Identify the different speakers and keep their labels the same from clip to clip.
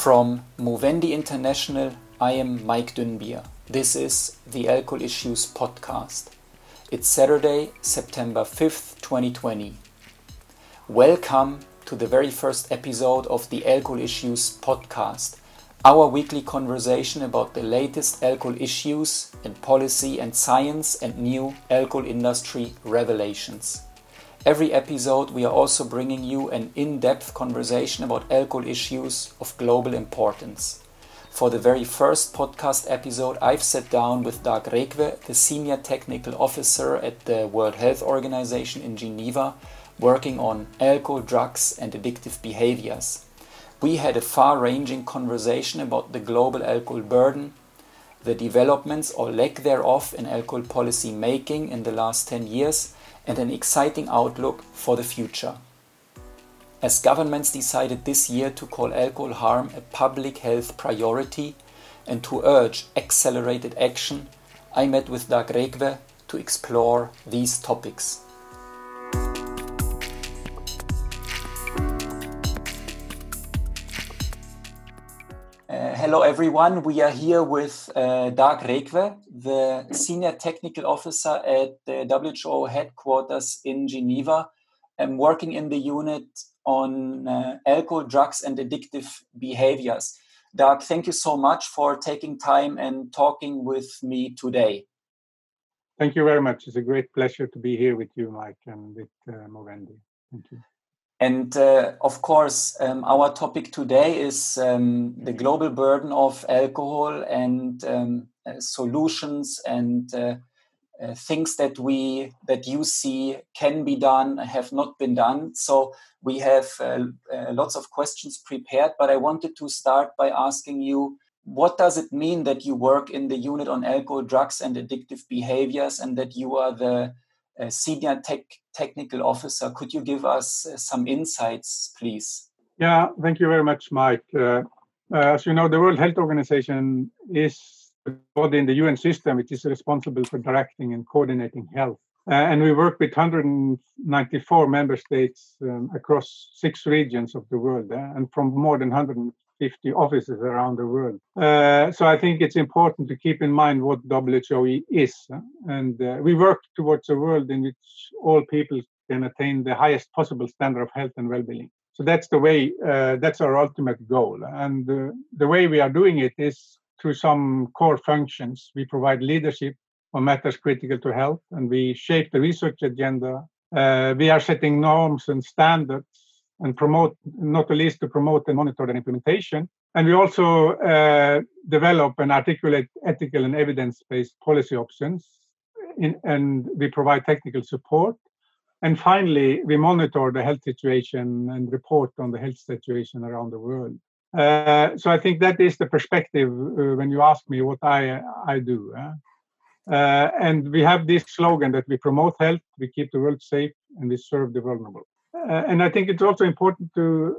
Speaker 1: From Movendi International, I am Mike Dünnbier. This is the Alcohol Issues podcast. It's Saturday, September 5th, 2020. Welcome to the very first episode of the Alcohol Issues podcast, our weekly conversation about the latest alcohol issues in policy and science and new alcohol industry revelations. Every episode, we are also bringing you an in depth conversation about alcohol issues of global importance. For the very first podcast episode, I've sat down with Dag Rekve, the Senior Technical Officer at the World Health Organization in Geneva, working on alcohol, drugs, and addictive behaviors. We had a far ranging conversation about the global alcohol burden, the developments or lack thereof in alcohol policy making in the last 10 years, and an exciting outlook for the future. As governments decided this year to call alcohol harm a public health priority and to urge accelerated action, I met with Dag Rekve to explore these topics. Uh, hello, everyone. We are here with uh, Dag Rekve, the Senior Technical Officer at the WHO headquarters in Geneva, and working in the unit on uh, alcohol, drugs, and addictive behaviors. Dag, thank you so much for taking time and talking with me today.
Speaker 2: Thank you very much. It's a great pleasure to be here with you, Mike, and with uh. Thank you.
Speaker 1: And uh, of course, um, our topic today is um, the global burden of alcohol and um, uh, solutions and uh, uh, things that we that you see can be done have not been done. So we have uh, uh, lots of questions prepared, but I wanted to start by asking you. What does it mean that you work in the unit on alcohol, drugs, and addictive behaviors, and that you are the senior tech technical officer. Could you give us uh, some insights, please?
Speaker 2: Yeah, thank you very much, Mike. Uh, uh, as you know, the World Health Organization is the body in the UN system which is responsible for directing and coordinating health. Uh, and we work with 194 member states um, across six regions of the world uh, and from more than 100 50 offices around the world. Uh, so I think it's important to keep in mind what WHO is. And uh, we work towards a world in which all people can attain the highest possible standard of health and well-being. So that's the way, uh, that's our ultimate goal. And uh, the way we are doing it is through some core functions. We provide leadership on matters critical to health, and we shape the research agenda. Uh, we are setting norms and standards and promote, not the least to promote and monitor their implementation. And we also uh, develop and articulate ethical and evidence-based policy options, in, and we provide technical support. And finally, we monitor the health situation and report on the health situation around the world. Uh, so I think that is the perspective uh, when you ask me what I I do. Uh, and we have this slogan that we promote health, we keep the world safe, and we serve the vulnerable. Uh, and I think it's also important to,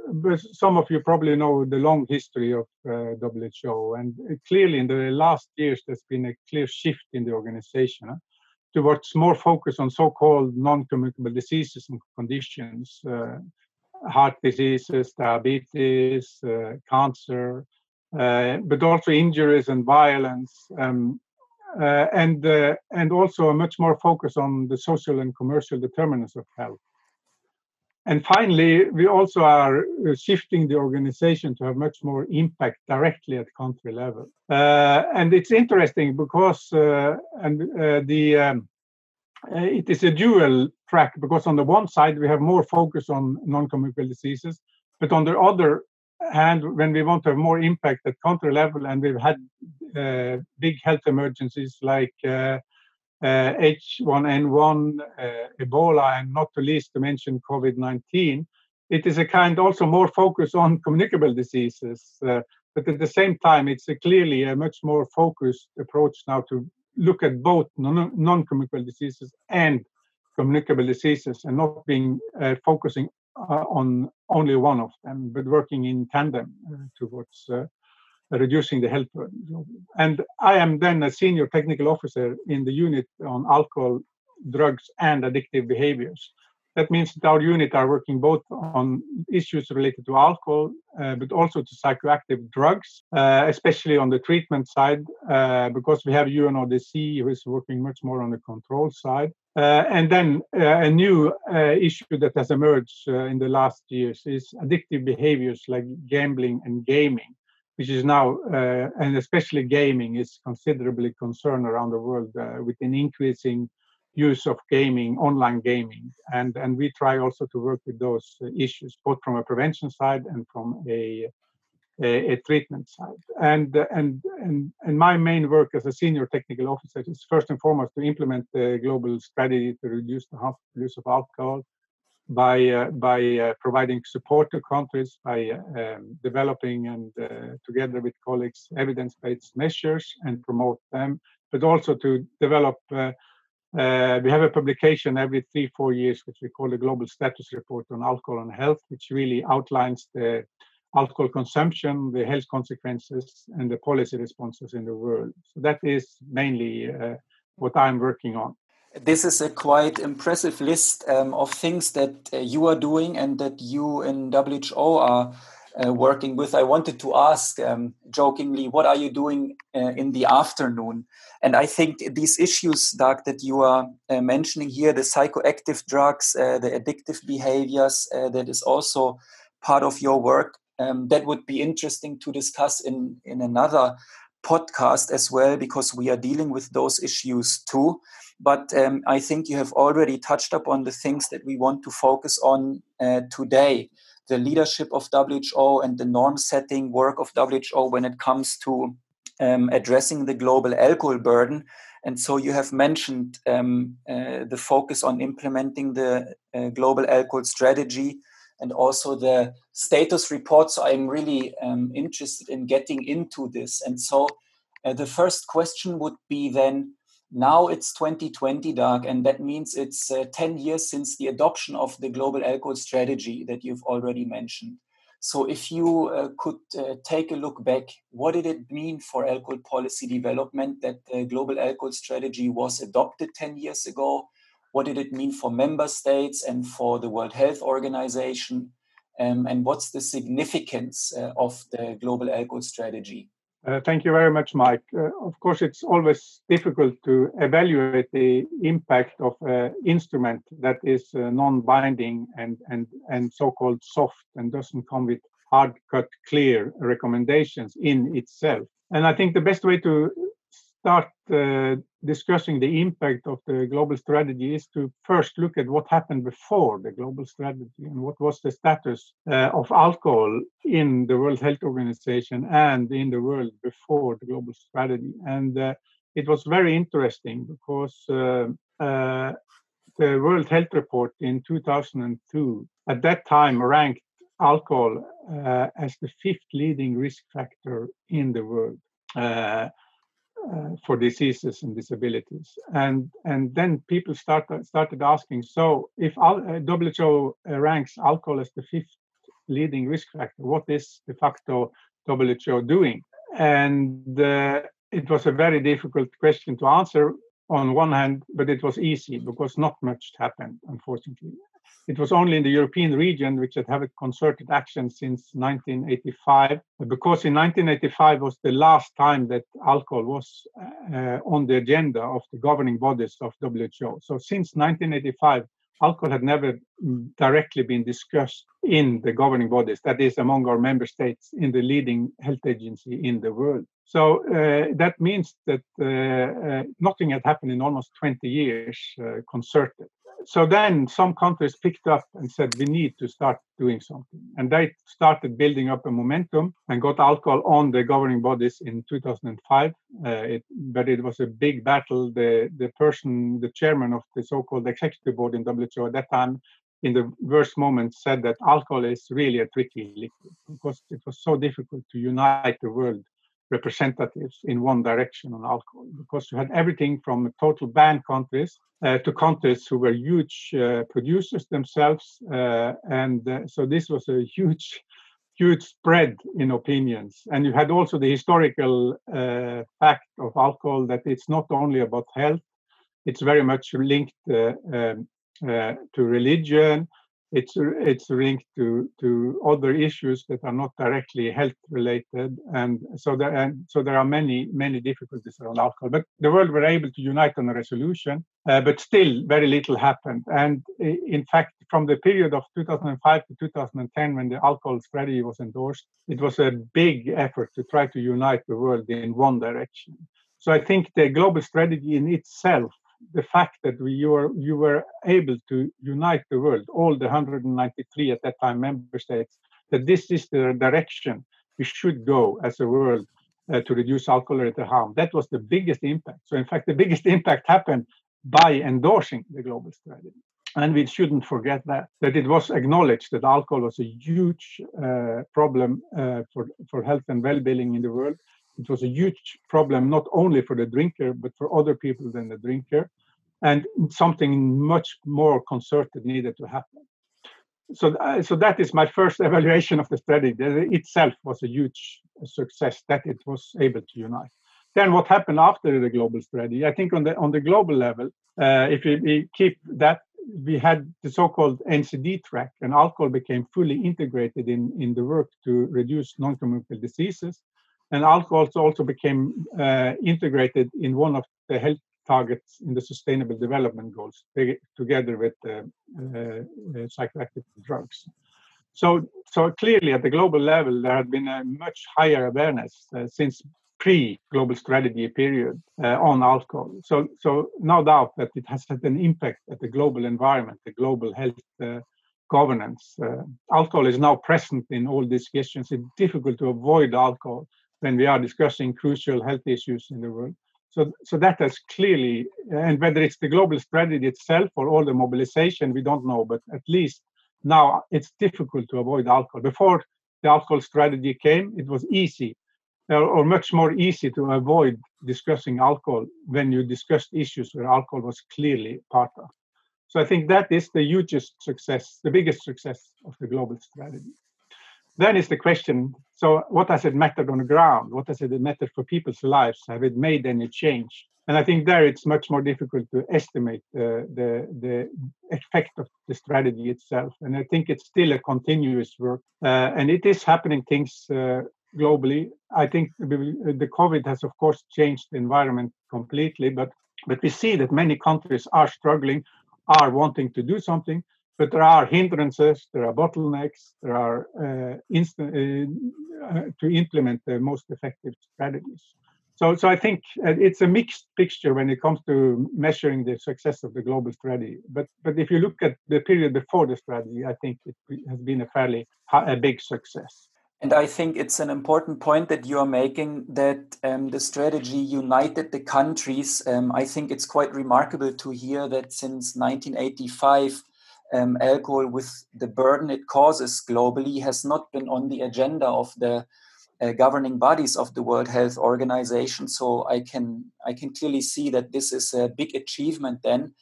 Speaker 2: some of you probably know the long history of uh, WHO, and clearly in the last years there's been a clear shift in the organization uh, towards more focus on so-called non-communicable diseases and conditions, uh, heart diseases, diabetes, uh, cancer, uh, but also injuries and violence. Um, and and also a much more focus on the social and commercial determinants of health. And finally, we also are uh, shifting the organization to have much more impact directly at country level. Uh, and it's interesting because uh, and uh, the um, uh, it is a dual track because on the one side we have more focus on non-communicable diseases, but on the other hand, when we want to have more impact at country level, and we've had uh, big health emergencies like H1N1, uh, uh, Ebola, and not to least to mention COVID-19, it is a kind also more focus on communicable diseases. Uh, but at the same time, it's a clearly a much more focused approach now to look at both non communicable diseases and communicable diseases and not being uh, focusing uh, on only one of them, but working in tandem uh, towards reducing the health burden. And I am then a senior technical officer in the unit on alcohol, drugs, and addictive behaviors. That means that our unit are working both on issues related to alcohol, uh, but also to psychoactive drugs, uh, especially on the treatment side, uh, because we have UNODC who is working much more on the control side. Uh, and then uh, a new uh, issue that has emerged in the last years is addictive behaviors like gambling and gaming which is now, uh, and especially gaming, is considerably concerned around the world uh, with an increasing use of gaming, online gaming, and and we try also to work with those issues, both from a prevention side and from a a, a treatment side. And and and and my main work as a senior technical officer is first and foremost to implement the global strategy to reduce the harmful use of alcohol by uh, by uh, providing support to countries by um, developing and uh, together with colleagues evidence-based measures and promote them but also to develop uh, uh, we have a publication every three four years which we call the global status report on alcohol and health which really outlines the alcohol consumption the health consequences and the policy responses in the world. So that is mainly uh, what i'm working on
Speaker 1: this is a quite impressive list um, of things that uh, you are doing and that you in WHO are uh, working with. I wanted to ask um, jokingly, what are you doing uh, in the afternoon? And I think these issues, Dag, that you are uh, mentioning here, the psychoactive drugs, uh, the addictive behaviors, uh, that is also part of your work. Um, that would be interesting to discuss in, in another podcast as well, because we are dealing with those issues too. But um, I think you have already touched upon the things that we want to focus on uh, today the leadership of WHO and the norm setting work of WHO when it comes to um, addressing the global alcohol burden. And so you have mentioned um, uh, the focus on implementing the uh, global alcohol strategy and also the status report. So I'm really um, interested in getting into this. And so uh, the first question would be then now it's 2020, Dag, and that means it's uh, 10 years since the adoption of the global alcohol strategy that you've already mentioned. So, if you uh, could uh, take a look back, what did it mean for alcohol policy development that the global alcohol strategy was adopted 10 years ago? What did it mean for member states and for the World Health Organization? Um, and what's the significance uh, of the global alcohol strategy?
Speaker 2: Uh, thank you very much, Mike. Uh, of course, it's always difficult to evaluate the impact of an instrument that is uh, non-binding and, and, and so-called soft and doesn't come with hard-cut, clear recommendations in itself. And I think the best way to start uh, discussing the impact of the global strategy is to first look at what happened before the global strategy and what was the status uh, of alcohol in the World Health Organization and in the world before the global strategy. And uh, it was very interesting because uh, uh, the World Health Report in 2002 at that time ranked alcohol uh, as the fifth leading risk factor in the world. Uh, for diseases and disabilities. And and then people started started asking, so if WHO uh, ranks alcohol as the fifth leading risk factor, what is de facto WHO doing? And uh, it was a very difficult question to answer on one hand, but it was easy because not much happened, unfortunately. It was only in the European region which had had concerted action since 1985, because in 1985 was the last time that alcohol was uh, on the agenda of the governing bodies of WHO. So since 1985, alcohol had never directly been discussed in the governing bodies, that is, among our member states in the leading health agency in the world. So uh, that means that uh, uh, nothing had happened in almost 20 years uh, concerted so then some countries picked up and said we need to start doing something. And they started building up a momentum and got alcohol on the governing bodies in 2005 uh, it, but it was a big battle. The the person the chairman of the so-called executive board in who at that time in the worst moment said that alcohol is really a tricky liquid because it was so difficult to unite the world representatives in one direction on alcohol because you had everything from total ban countries uh, to countries who were huge uh, producers themselves. Uh, and uh, so this was a huge, huge spread in opinions. And you had also the historical uh, fact of alcohol that it's not only about health, it's very much linked uh, um, to religion, it's it's linked to to other issues that are not directly health related and so there and so there are many many difficulties around alcohol. But the world were able to unite on a resolution uh, but still very little happened. And in fact from the period of 2005 to 2010 when the alcohol strategy was endorsed it was a big effort to try to unite the world in one direction. So i think the global strategy in itself the fact that we, you, were, you were able to unite the world, all the 193 at that time member states, that this is the direction we should go as a world uh, to reduce alcohol-related harm. That was the biggest impact. So, in fact, the biggest impact happened by endorsing the global strategy. And we shouldn't forget that that it was acknowledged that alcohol was a huge uh, problem uh, for for health and well-being in the world, it was a huge problem, not only for the drinker, but for other people than the drinker. And something much more concerted needed to happen. So, uh, so that is my first evaluation of the study. That itself was a huge success that it was able to unite. Then, what happened after the global strategy? I think on the on the global level, uh, if we, we keep that we had the so-called NCD track, and alcohol became fully integrated in, in the work to reduce non-communicable diseases and alcohol also became uh, integrated in one of the health targets in the Sustainable Development Goals, together with uh, uh, psychoactive drugs. So, so clearly, at the global level, there had been a much higher awareness uh, since pre-global strategy period uh, on alcohol. So, so no doubt that it has had an impact at the global environment, the global health uh, governance. Uh, alcohol is now present in all discussions. It's difficult to avoid alcohol when we are discussing crucial health issues in the world. So, so that has clearly, and whether it's the global strategy itself or all the mobilization, we don't know, but at least now it's difficult to avoid alcohol. Before the alcohol strategy came, it was easy or, or much more easy to avoid discussing alcohol when you discussed issues where alcohol was clearly part of. So I think that is the hugest success, the biggest success of the global strategy then is the question so what has it mattered on the ground? What has it mattered for people's lives? Have it made any change? And i think there it's much more difficult to estimate uh, the the effect of the strategy itself. And i think it's still a continuous work. Uh, and it is happening things uh, globally. I think the covid has of course changed the environment completely but but we see that many countries are struggling are wanting to do something but there are hindrances, there are bottlenecks, there are uh, uh, uh, to implement the most effective strategies. So, so I think uh, it's a mixed picture when it comes to measuring the success of the global strategy. But, but if you look at the period before the strategy, I think it has been a fairly a big success.
Speaker 1: And I think it's an important point that you are making that um, the strategy united the countries. Um, I think it's quite remarkable to hear that since 1985, um, alcohol with the burden it causes globally has not been on the agenda of the uh, governing bodies of the World Health Organization. So I can I can clearly see that this is a big achievement. Then,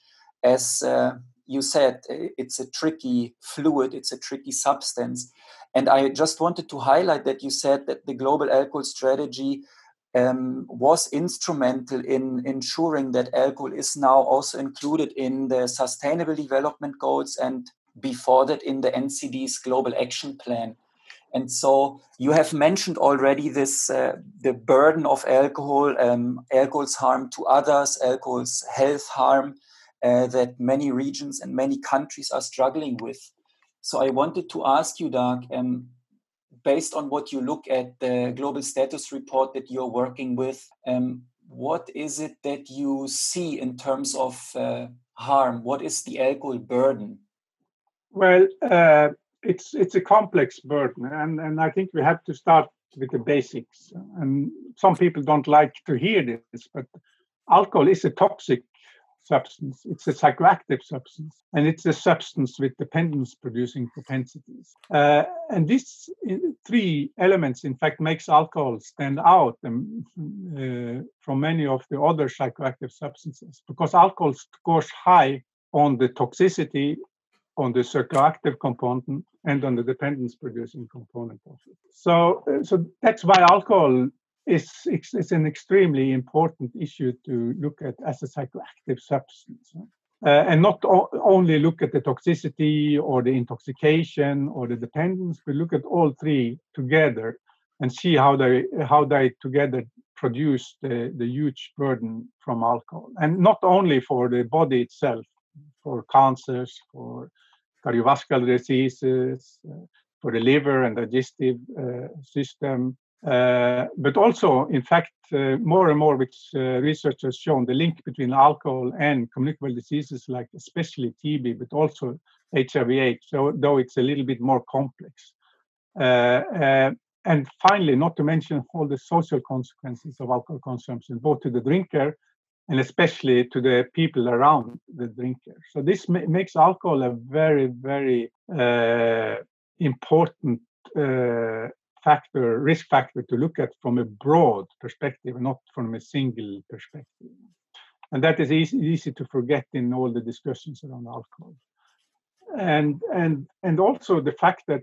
Speaker 1: as uh, you said, it's a tricky fluid, it's a tricky substance, and I just wanted to highlight that you said that the global alcohol strategy um, was instrumental in ensuring that alcohol is now also included in the Sustainable Development Goals and before that in the NCD's Global Action Plan. And so you have mentioned already this uh, the burden of alcohol, um, alcohol's harm to others, alcohol's health harm uh, that many regions and many countries are struggling with. So I wanted to ask you, Dag, um, based on what you look at the global status report that you're working with, um, what is it that you see in terms of uh, harm? What is the alcohol burden?
Speaker 2: Well, uh, it's it's a complex burden, and and I think we have to start with the basics. And some people don't like to hear this, but alcohol is a toxic substance. It's a psychoactive substance, and it's a substance with dependence producing propensities. Uh, and these three elements, in fact, makes alcohol stand out um, uh, from many of the other psychoactive substances because alcohol scores high on the toxicity, on the psychoactive component, and on the dependence producing component of it. So, uh, so that's why alcohol is, an extremely important issue to look at as a psychoactive substance. uh, and not o- only look at the toxicity or the intoxication or the dependence, but look at all three together and see how they how they together produce the, the huge burden from alcohol, and not only for the body itself, for cancers, for cardiovascular diseases, uh, for the liver and digestive uh, system, uh, but also, in fact, uh, more and more, which uh, research has shown the link between alcohol and communicable diseases like especially TB, but also HIV/AIDS. So, though it's a little bit more complex. Uh, uh, and finally, not to mention all the social consequences of alcohol consumption, both to the drinker and especially to the people around the drinker. So this ma- makes alcohol a very, very uh, important factor, risk factor to look at from a broad perspective, not from a single perspective. And that is easy, easy to forget in all the discussions around alcohol. And and and also the fact that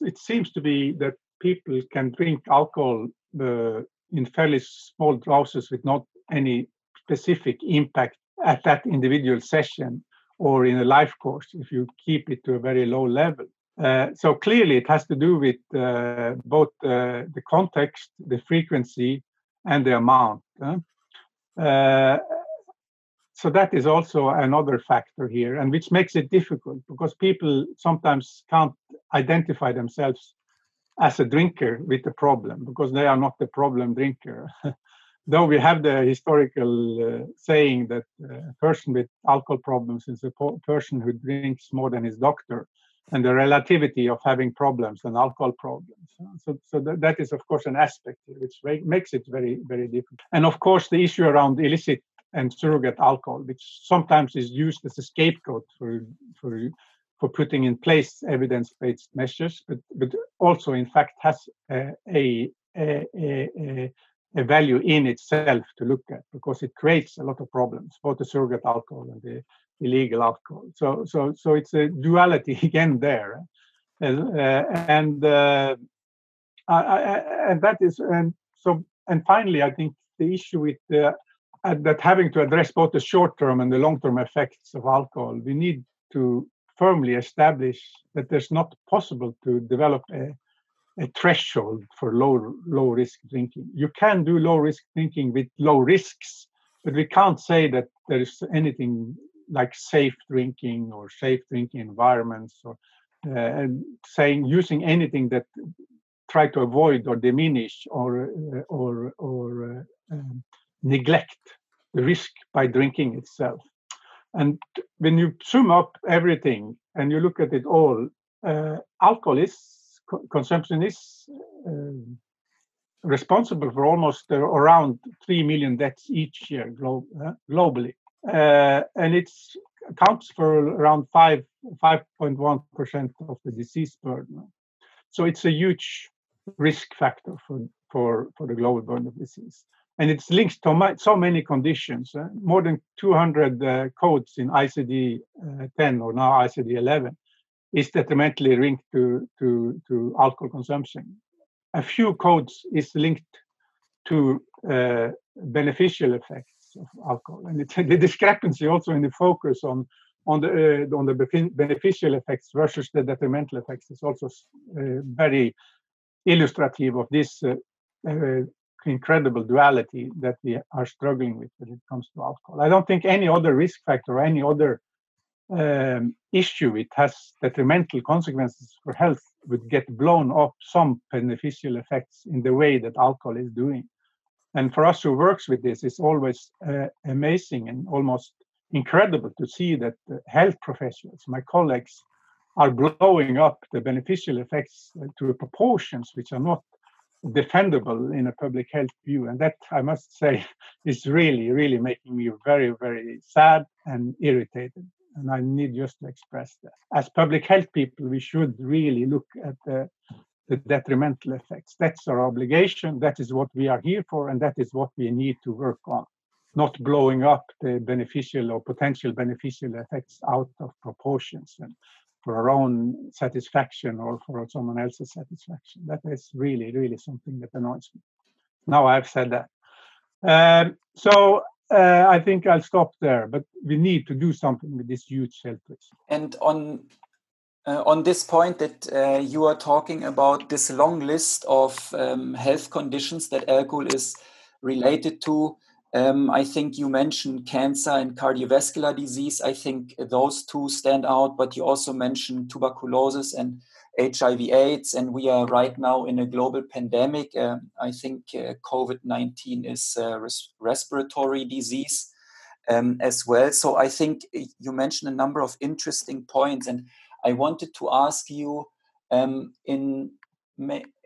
Speaker 2: it seems to be that people can drink alcohol uh, in fairly small doses with not any specific impact at that individual session or in a life course if you keep it to a very low level. Uh, so clearly, it has to do with uh, both uh, the context, the frequency, and the amount. Uh, so that is also another factor here, and which makes it difficult because people sometimes can't identify themselves as a drinker with the problem because they are not the problem drinker. Though we have the historical uh, saying that a person with alcohol problems is a person who drinks more than his doctor and the relativity of having problems and alcohol problems. So, so that, is, of course, an aspect which makes it very, very different. And of course, the issue around illicit and surrogate alcohol, which sometimes is used as a scapegoat for for for putting in place evidence-based measures, but but also, in fact, has a, a, a, a value in itself to look at because it creates a lot of problems, both the surrogate alcohol and the illegal alcohol. So, so, so it's a duality again there, uh, and uh, I, I, and that is and so and finally, I think the issue with uh, that having to address both the short-term and the long-term effects of alcohol, we need to firmly establish that there's not possible to develop a, a threshold for low low risk drinking. You can do low risk drinking with low risks, but we can't say that there is anything like safe drinking or safe drinking environments or uh, saying using anything that try to avoid or diminish or uh, or or uh, um, neglect the risk by drinking itself. And when you sum up everything and you look at it all uh, alcohol is consumption is um, responsible for almost uh, around 3 million deaths each year glo globally uh, and it accounts for around 5 5.1% of the disease burden. So it's a huge risk factor for, for, for the global burden of disease. And it's linked to my, so many conditions, uh, more than 200 uh, codes in ICD uh, 10 or now ICD 11 is detrimentally linked to, to, to alcohol consumption. A few codes is linked to uh, beneficial effects of alcohol. And the discrepancy also in the focus on on the uh, on the beneficial effects versus the detrimental effects is also uh, very illustrative of this uh, uh, incredible duality that we are struggling with when it comes to alcohol. I don't think any other risk factor or any other um, issue it has detrimental consequences for health would get blown up some beneficial effects in the way that alcohol is doing. And for us who works with this, it's always uh, amazing and almost incredible to see that health professionals, my colleagues, are blowing up the beneficial effects uh, to proportions which are not defendable in a public health view. And that, I must say, is really, really making me very, very sad and irritated. And I need just to express that. As public health people, we should really look at the the detrimental effects. That's our obligation. That is what we are here for, and that is what we need to work on. Not blowing up the beneficial or potential beneficial effects out of proportions and for our own satisfaction or for someone else's satisfaction. That is really, really something that annoys me. Now I've said that. Um, so uh, I think I'll stop there. But we need to do something with this huge risk.
Speaker 1: And on uh, on this point that uh, you are talking about this long list of um, health conditions that alcohol is related to, um, I think you mentioned cancer and cardiovascular disease. I think those two stand out, but you also mentioned tuberculosis and HIV/AIDS, and we are right now in a global pandemic. Uh, I think uh, COVID 19 is a res- respiratory disease um, as well. So I think you mentioned a number of interesting points, and I wanted to ask you um, in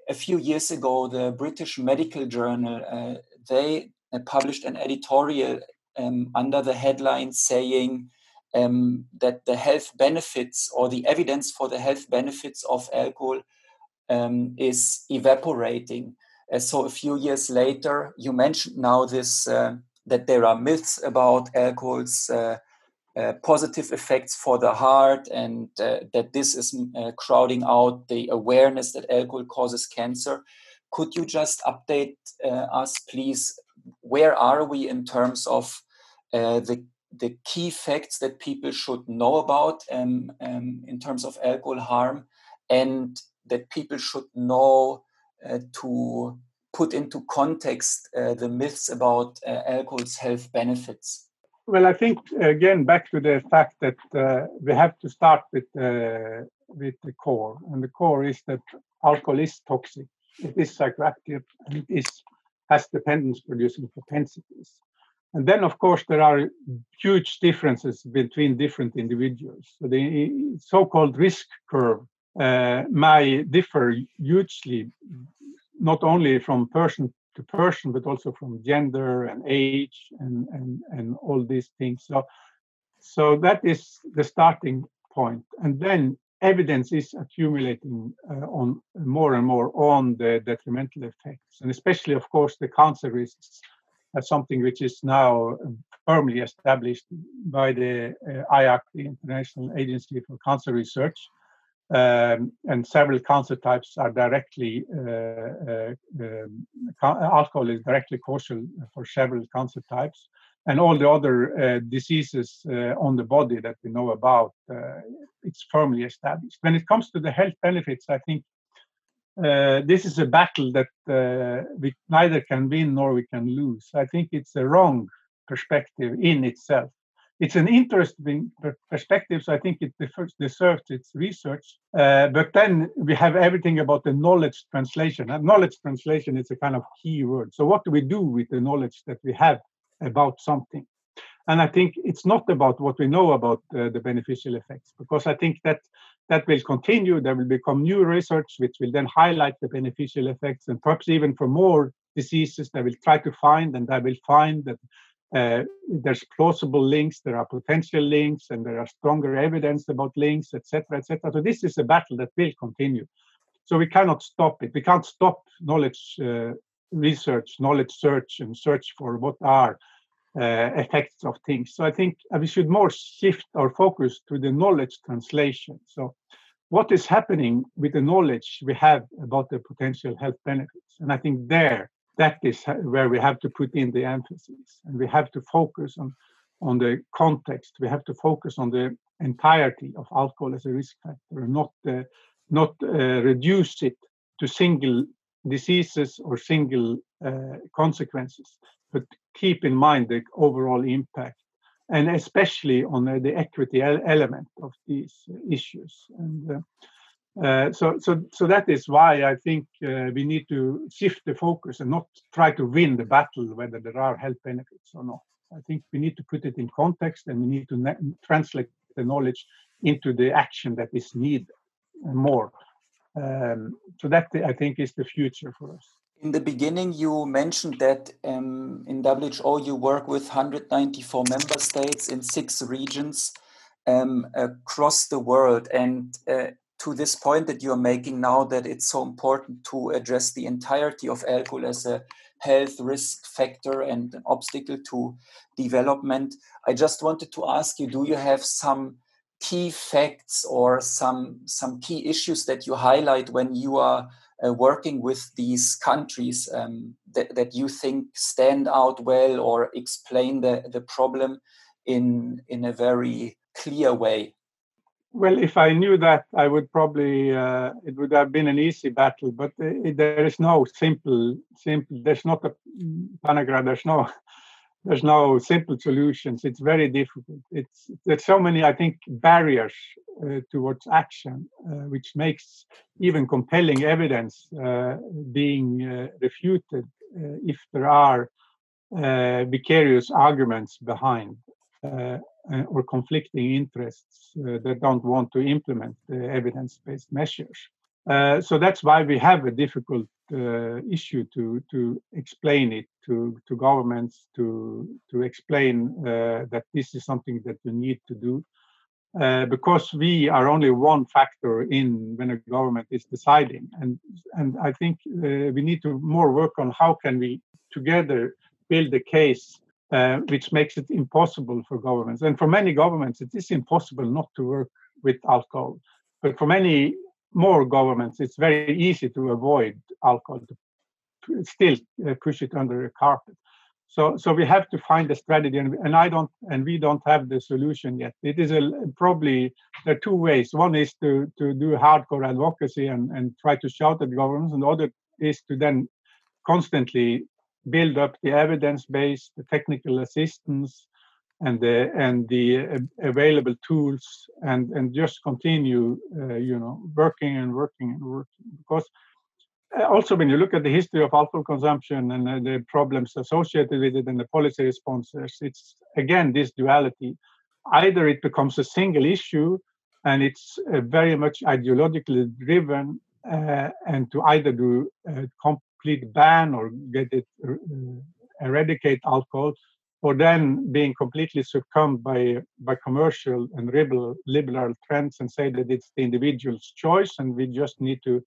Speaker 1: a few years ago, the British Medical Journal uh, they uh, published an editorial um, under the headline saying um, that the health benefits or the evidence for the health benefits of alcohol um, is evaporating. Uh, so a few years later, you mentioned now this uh, that there are myths about alcohol's uh, uh positive effects for the heart, and uh, that this is crowding out the awareness that alcohol causes cancer. Could you just update us, please, where are we in terms of uh, the the key facts that people should know about um, um, in terms of alcohol harm, and that people should know uh, to put into context uh, the myths about uh, alcohol's health benefits.
Speaker 2: Well, I think again back to the fact that uh, we have to start with uh, with the core, and the core is that alcohol is toxic. It is psychoactive, and it is has dependence producing propensities. And then, of course, there are huge differences between different individuals. So the so called risk curve uh, may differ hugely, not only from person to person, but also from gender and age and, and, and all these things. So, so that is the starting point. And then evidence is accumulating uh, on more and more on the detrimental effects, and especially, of course, the cancer risks. As something which is now firmly established by the uh, IARC, the International Agency for Cancer Research, um, and several cancer types are directly uh, uh, um, alcohol is directly causal for several cancer types and all the other uh, diseases uh, on the body that we know about, it's firmly established. When it comes to the health benefits, I think uh, this is a battle that uh, we neither can win nor we can lose. I think it's a wrong perspective in itself. It's an interesting perspective, so I think it deserves its research. Uh, but then we have everything about the knowledge translation. And knowledge translation is a kind of key word. So, what do we do with the knowledge that we have about something. And I think it's not about what we know about uh, the beneficial effects, because I think that that will continue. There will become new research which will then highlight the beneficial effects, and perhaps even for more diseases, they will try to find, and they will find that uh, there's plausible links, there are potential links, and there are stronger evidence about links, etc., etc. So this is a battle that will continue. So we cannot stop it. We can't stop knowledge uh, research, knowledge search, and search for what are uh, effects of things. So I think we should more shift our focus to the knowledge translation. So what is happening with the knowledge we have about the potential health benefits? And I think there, that is where we have to put in the emphasis, and we have to focus on on the context. We have to focus on the entirety of alcohol as a risk factor, not uh, not uh, reduce it to single diseases or single uh, consequences, but keep in mind the overall impact and especially on uh, the equity element of these issues. And uh, so, so, so that is why I think uh, we need to shift the focus and not try to win the battle whether there are health benefits or not. I think we need to put it in context and we need to translate the knowledge into the action that is needed more. Um, so that I think is the future for us.
Speaker 1: In the beginning, you mentioned that um, in WHO you work with 194 member states in six regions um, across the world. And uh, to this point that you're making now, that it's so important to address the entirety of alcohol as a health risk factor and an obstacle to development, I just wanted to ask you do you have some key facts or some some key issues that you highlight when you are uh, working with these countries um, that, that you think stand out well or explain the, the problem in in a very clear way
Speaker 2: well if i knew that i would probably uh, it would have been an easy battle but it, there is no simple simple there's not a panagra there's no there's no simple solutions. It's very difficult. It's there's so many, I think, barriers uh, towards action, uh, which makes even compelling evidence uh, being uh, refuted uh, if there are uh, vicarious arguments behind or conflicting interests that don't want to implement the evidence-based measures. so that's why we have a difficult uh, issue to to explain it to to governments to to explain uh, that this is something that we need to do uh, because we are only one factor in when a government is deciding and and i think uh, we need to more work on how can we together build a case uh, which makes it impossible for governments and for many governments it is impossible not to work with alcohol but for many more governments, it's very easy to avoid alcohol, to still uh, push it under the carpet. So, so we have to find a strategy, and, and I don't, and we don't have the solution yet. It is a, probably there are two ways. One is to to do hardcore advocacy and and try to shout at governments, and the other is to then constantly build up the evidence base, the technical assistance, and the and the uh, available tools and and just continue uh, you know working and working and working. Because uh, also when you look at the history of alcohol consumption and uh, the problems associated with it and the policy responses it's again this duality. Either it becomes a single issue and it's uh, very much ideologically driven uh, and to either do a complete ban or get it eradicate alcohol or then being completely succumbed by by commercial and liberal liberal trends and say that it's the individual's choice and we just need to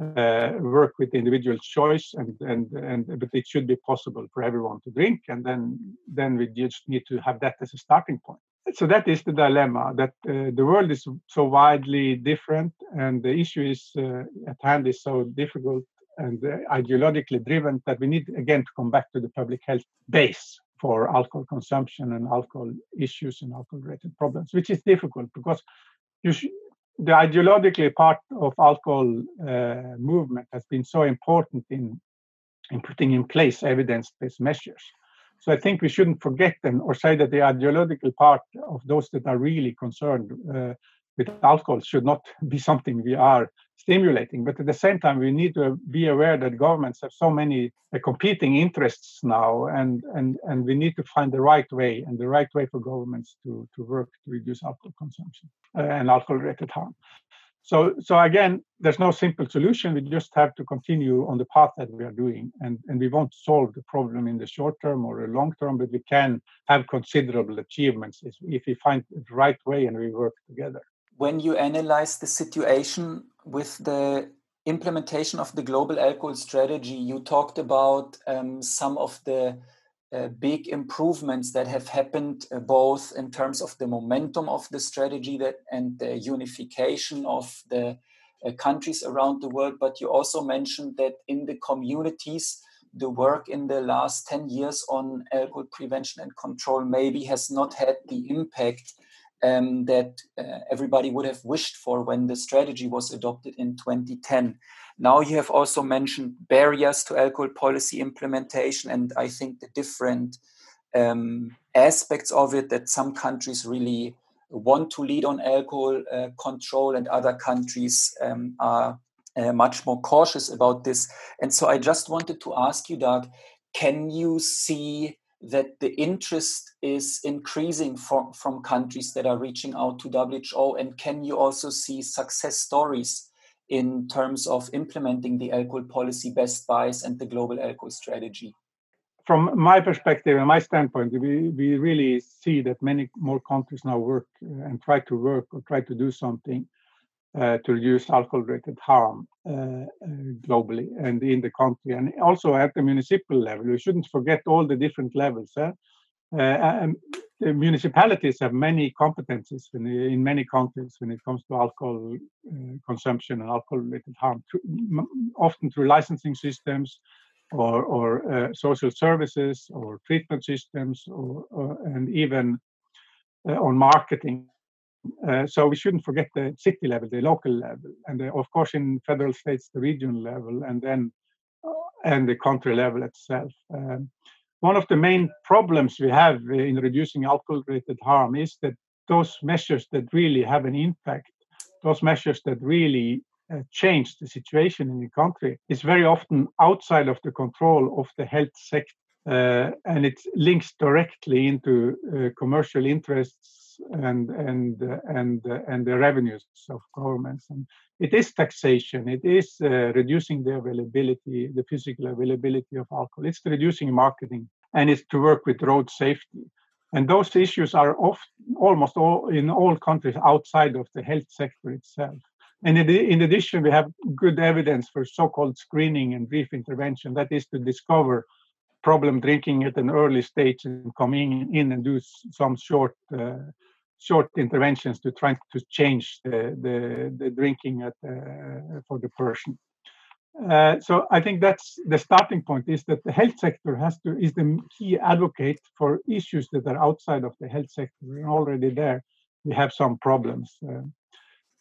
Speaker 2: uh, work with the individual's choice and and and but it should be possible for everyone to drink and then then we just need to have that as a starting point. So that is the dilemma that uh, the world is so widely different and the issue is uh, at hand is so difficult and uh, ideologically driven that we need again to come back to the public health base for alcohol consumption and alcohol issues and alcohol related problems, which is difficult because sh- the ideologically part of alcohol uh, movement has been so important in in putting in place evidence-based measures. So I think we shouldn't forget them or say that the ideological part of those that are really concerned uh, with alcohol should not be something we are stimulating. But at the same time, we need to be aware that governments have so many uh, competing interests now, and, and, and we need to find the right way and the right way for governments to, to work to reduce alcohol consumption uh, and alcohol-related harm. So, so again, there's no simple solution. We just have to continue on the path that we are doing, and, and we won't solve the problem in the short term or the long term, but we can have considerable achievements if, if we find the right way and we work together
Speaker 1: when you analyze the situation with the implementation of the global alcohol strategy, you talked about um, some of the uh, big improvements that have happened uh, both in terms of the momentum of the strategy that and the unification of the uh, countries around the world but you also mentioned that in the communities the work in the last 10 years on alcohol prevention and control maybe has not had the impact um, that uh, everybody would have wished for when the strategy was adopted in 2010. Now, you have also mentioned barriers to alcohol policy implementation, and I think the different um, aspects of it that some countries really want to lead on alcohol uh, control, and other countries um, are uh, much more cautious about this. And so, I just wanted to ask you, Dag, can you see that the interest is increasing from, from countries that are reaching out to WHO? And can you also see success stories in terms of implementing the alcohol policy best buys and the global alcohol strategy?
Speaker 2: From my perspective and my standpoint, we, we really see that many more countries now work uh, and try to work or try to do something uh, to reduce alcohol-related harm uh, uh, globally and in the country, and also at the municipal level. We shouldn't forget all the different levels. Eh? Um, municipalities have many competencies in, in, many countries when it comes to alcohol uh, consumption and alcohol-related harm, often through licensing systems or, or uh, social services or treatment systems or, or and even uh, on marketing. Uh, so we shouldn't forget the city level, the local level, and uh, of course in federal states the regional level, and then and the country level itself. Um, one of the main problems we have in reducing alcohol-related harm is that those measures that really have an impact, those measures that really uh, change the situation in the country, is very often outside of the control of the health sector, uh, and it links directly into uh, commercial interests and and and and the revenues of governments. And it is taxation. It is uh, reducing the availability, the physical availability of alcohol. It's reducing marketing, and it's to work with road safety. And those issues are often, almost all in all countries outside of the health sector itself. And in, addition, we have good evidence for so-called screening and brief intervention. That is to discover problem drinking at an early stage and coming in and do some short uh, short interventions to try to change the, the, the drinking at, uh, for the person. Uh, so I think that's the starting point is that the health sector has to is the key advocate for issues that are outside of the health sector. We're already there. We have some problems. Uh,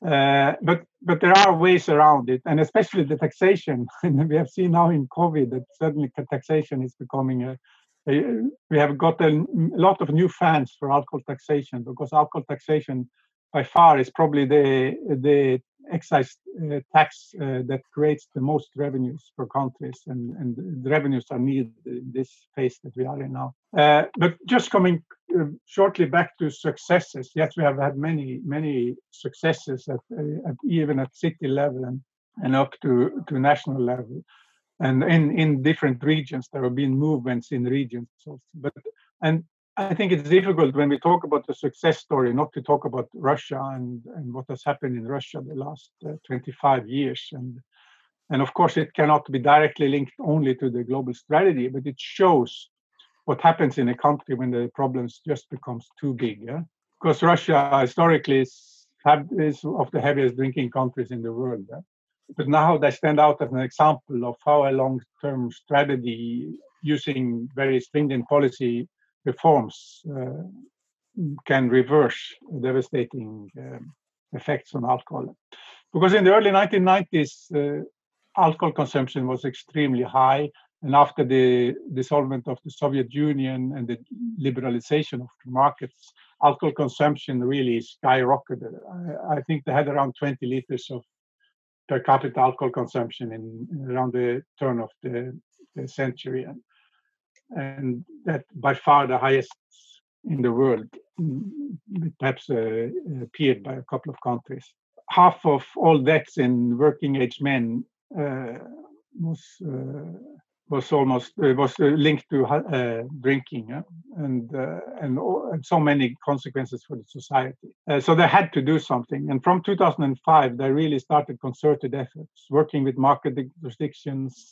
Speaker 2: uh, but but there are ways around it, and especially the taxation. we have seen now in COVID that certainly taxation is becoming a, we have got a lot of new fans for alcohol taxation because alcohol taxation by far is probably the the excise uh, tax uh, that creates the most revenues for countries and, and the revenues are needed in this phase that we are in now. Uh, but just coming shortly back to successes. Yes we have had many many successes at, at even at city level and, and up to to national level. And in in different regions there have been movements in regions but and I think it's difficult when we talk about the success story not to talk about Russia and, and what has happened in Russia the last uh, 25 years and and of course it cannot be directly linked only to the global strategy but it shows what happens in a country when the problems just becomes too big yeah? because Russia historically is, is of the heaviest drinking countries in the world yeah? but now they stand out as an example of how a long-term strategy using very stringent policy reforms uh, can reverse devastating um, effects on alcohol. Because in the early 1990s, uh, alcohol consumption was extremely high. And after the dissolvement of the Soviet Union and the liberalization of the markets, alcohol consumption really skyrocketed. I, I think they had around 20 liters of per capita alcohol consumption in, in around the turn of the, the century, and, and that by far the highest in the world, perhaps uh, appeared by a couple of countries. Half of all deaths in working age men uh, was uh, was almost uh, was uh, linked to uh, drinking uh, and, uh, and, and so many consequences for the society. Uh, so they had to do something. And from 2005, they really started concerted efforts, working with market jurisdictions,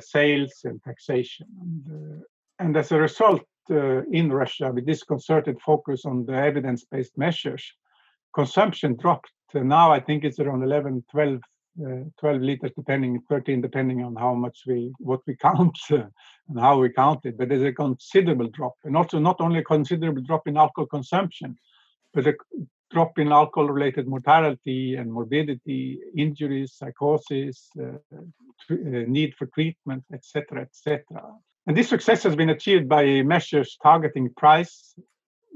Speaker 2: sales, and taxation. And, and as a result, in Russia, with this concerted focus on the evidence-based measures, consumption dropped. now I think it's around 11, 12 uh, 12 liters depending 13 depending on how much we what we count uh, and how we count it but there's a considerable drop and also not only a considerable drop in alcohol consumption but a drop in alcohol related mortality and morbidity injuries psychosis uh, uh need for treatment etc etc and this success has been achieved by measures targeting price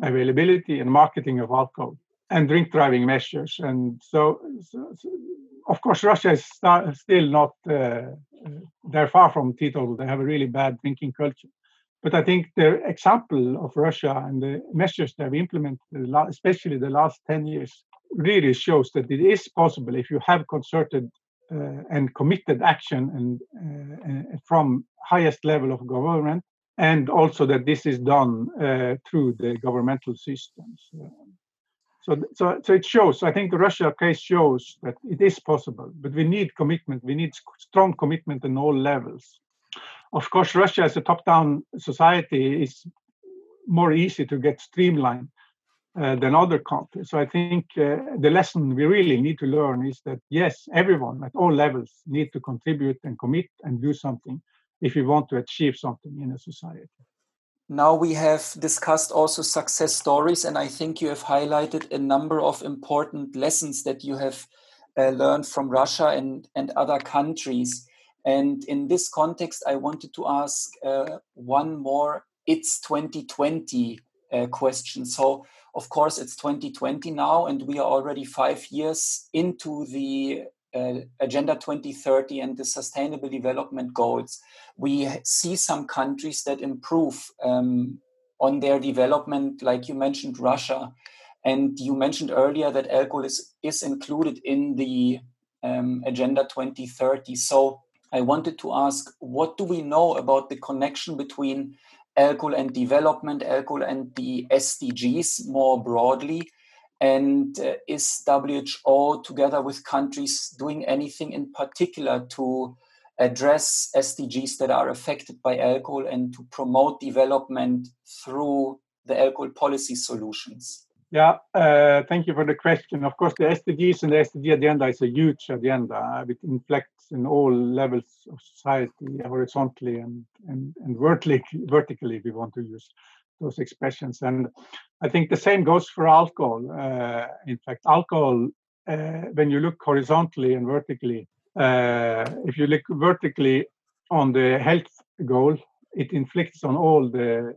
Speaker 2: availability and marketing of alcohol and drink driving measures and so, so, so of course, Russia is st- still not, uh, they're far from teetotal. They have a really bad drinking culture. But I think the example of Russia and the measures they've implemented, especially the last 10 years, really shows that it is possible if you have concerted uh, and committed action and uh, from highest level of government, and also that this is done uh, through the governmental systems. So, so, so it shows. I think the Russia case shows that it is possible, but we need commitment. We need strong commitment in all levels. Of course, Russia as a top-down society is more easy to get streamlined uh, than other countries. So I think uh, the lesson we really need to learn is that yes, everyone at all levels need to contribute and commit and do something if we want to achieve something in a society.
Speaker 1: Now we have discussed also success stories, and I think you have highlighted a number of important lessons that you have uh, learned from Russia and, and other countries. And in this context, I wanted to ask uh, one more It's 2020 uh, question. So, of course, it's 2020 now, and we are already five years into the uh, Agenda 2030 and the Sustainable Development Goals. We see some countries that improve um, on their development, like you mentioned, Russia. And you mentioned earlier that alcohol is, is included in the um, Agenda 2030. So I wanted to ask what do we know about the connection between alcohol and development, alcohol and the SDGs more broadly? And uh, is WHO, together with countries, doing anything in particular to address SDGs that are affected by alcohol and to promote development through the alcohol policy solutions?
Speaker 2: Yeah, uh, thank you for the question. Of course, the SDGs and the SDG agenda is a huge agenda. It inflects in all levels of society, horizontally and, and, and vertically, vertically, we want to use those expressions. And I think the same goes for alcohol. Uh, in fact, alcohol, uh, when you look horizontally and vertically, uh, if you look vertically on the health goal, it inflicts on all the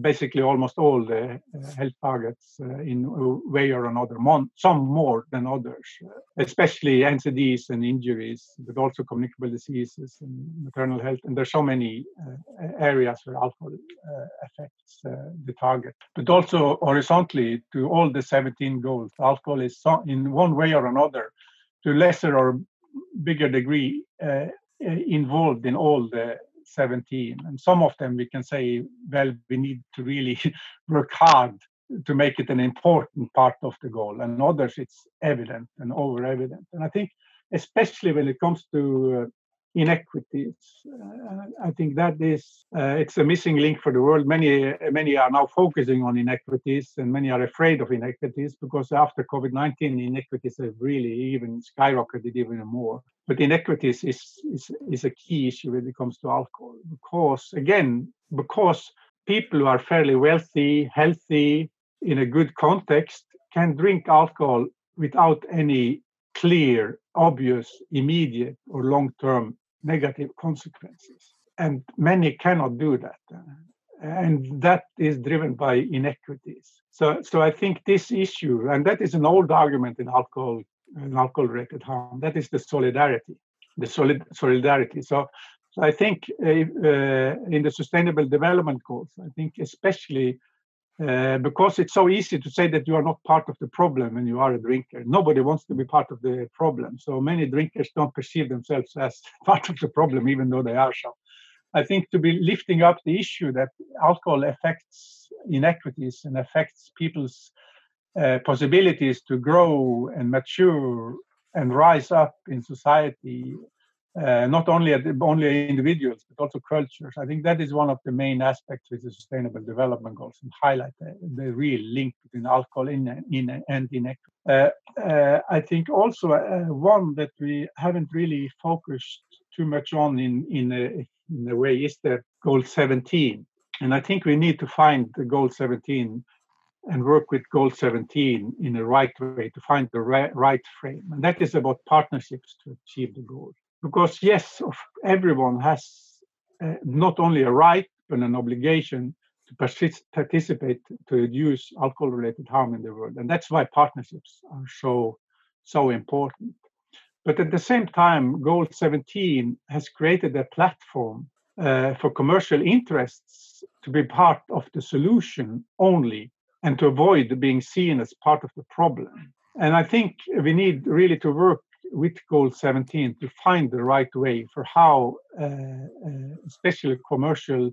Speaker 2: basically almost all the uh, health targets uh, in a way or another, some more than others, uh, especially NCDs and injuries, but also communicable diseases and maternal health. And there's so many areas where alcohol affects the target. But also horizontally to all the 17 goals, alcohol is in one way or another, to lesser or bigger degree, involved in all the 17 and some of them we can say well we need to really work hard to make it an important part of the goal and others it's evident and over evident and i think especially when it comes to uh, inequities. Uh, i think that is uh, it's a missing link for the world. Many many are now focusing on inequities and many are afraid of inequities because after covid-19 inequities have really even skyrocketed even more. But inequities is, is, is a key issue when it comes to alcohol because again because people who are fairly wealthy healthy in a good context can drink alcohol without any clear obvious immediate or long-term negative consequences and many cannot do that and that is driven by inequities so so i think this issue and that is an old argument in alcohol an alcohol-related harm. That is the solidarity, the solid solidarity. So, so I think uh, uh, in the Sustainable Development Goals, I think especially uh, because it's so easy to say that you are not part of the problem when you are a drinker. Nobody wants to be part of the problem. So many drinkers don't perceive themselves as part of the problem, even though they are so. I think to be lifting up the issue that alcohol affects inequities and affects people's uh, possibilities to grow and mature and rise up in society, uh, not only at only individuals but also cultures. I think that is one of the main aspects with the Sustainable Development Goals and highlight the, the real link between alcohol in, in and inequity. Uh, uh, I think also uh, one that we haven't really focused too much on in in a, in a way is the goal 17, and I think we need to find the goal 17 and work with goal 17 in the right way to find the right, right frame. And that is about partnerships to achieve the goal. Because, yes, everyone has uh, not only a right, but an obligation to persist, participate to reduce alcohol related harm in the world. And that's why partnerships are so, so important. But at the same time, Goal 17 has created a platform uh, for commercial interests to be part of the solution only and to avoid being seen as part of the problem. And I think we need really to work with Goal 17 to find the right way for how, uh, uh, especially commercial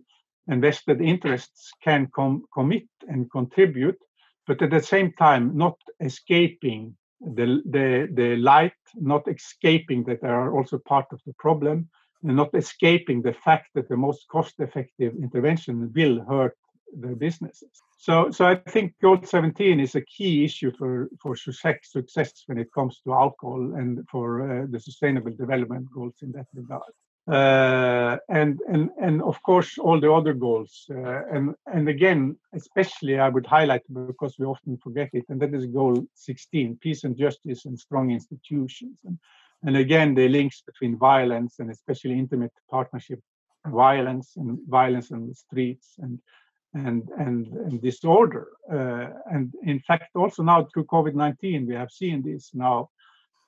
Speaker 2: invested interests, can com- commit and contribute, but at the same time not escaping the, the, the light, not escaping that they are also part of the problem, and not escaping the fact that the most cost effective intervention will hurt their businesses. So, so I think goal 17 is a key issue for, for success, when it comes to alcohol and for uh, the sustainable development goals in that regard. Uh, and and and of course all the other goals uh, and and again especially I would highlight because we often forget it and that is goal 16 peace and justice and strong institutions and and again the links between violence and especially intimate partnership violence and violence in the streets and and and, and disorder. Uh, and in fact, also now through COVID-19, we have seen this now,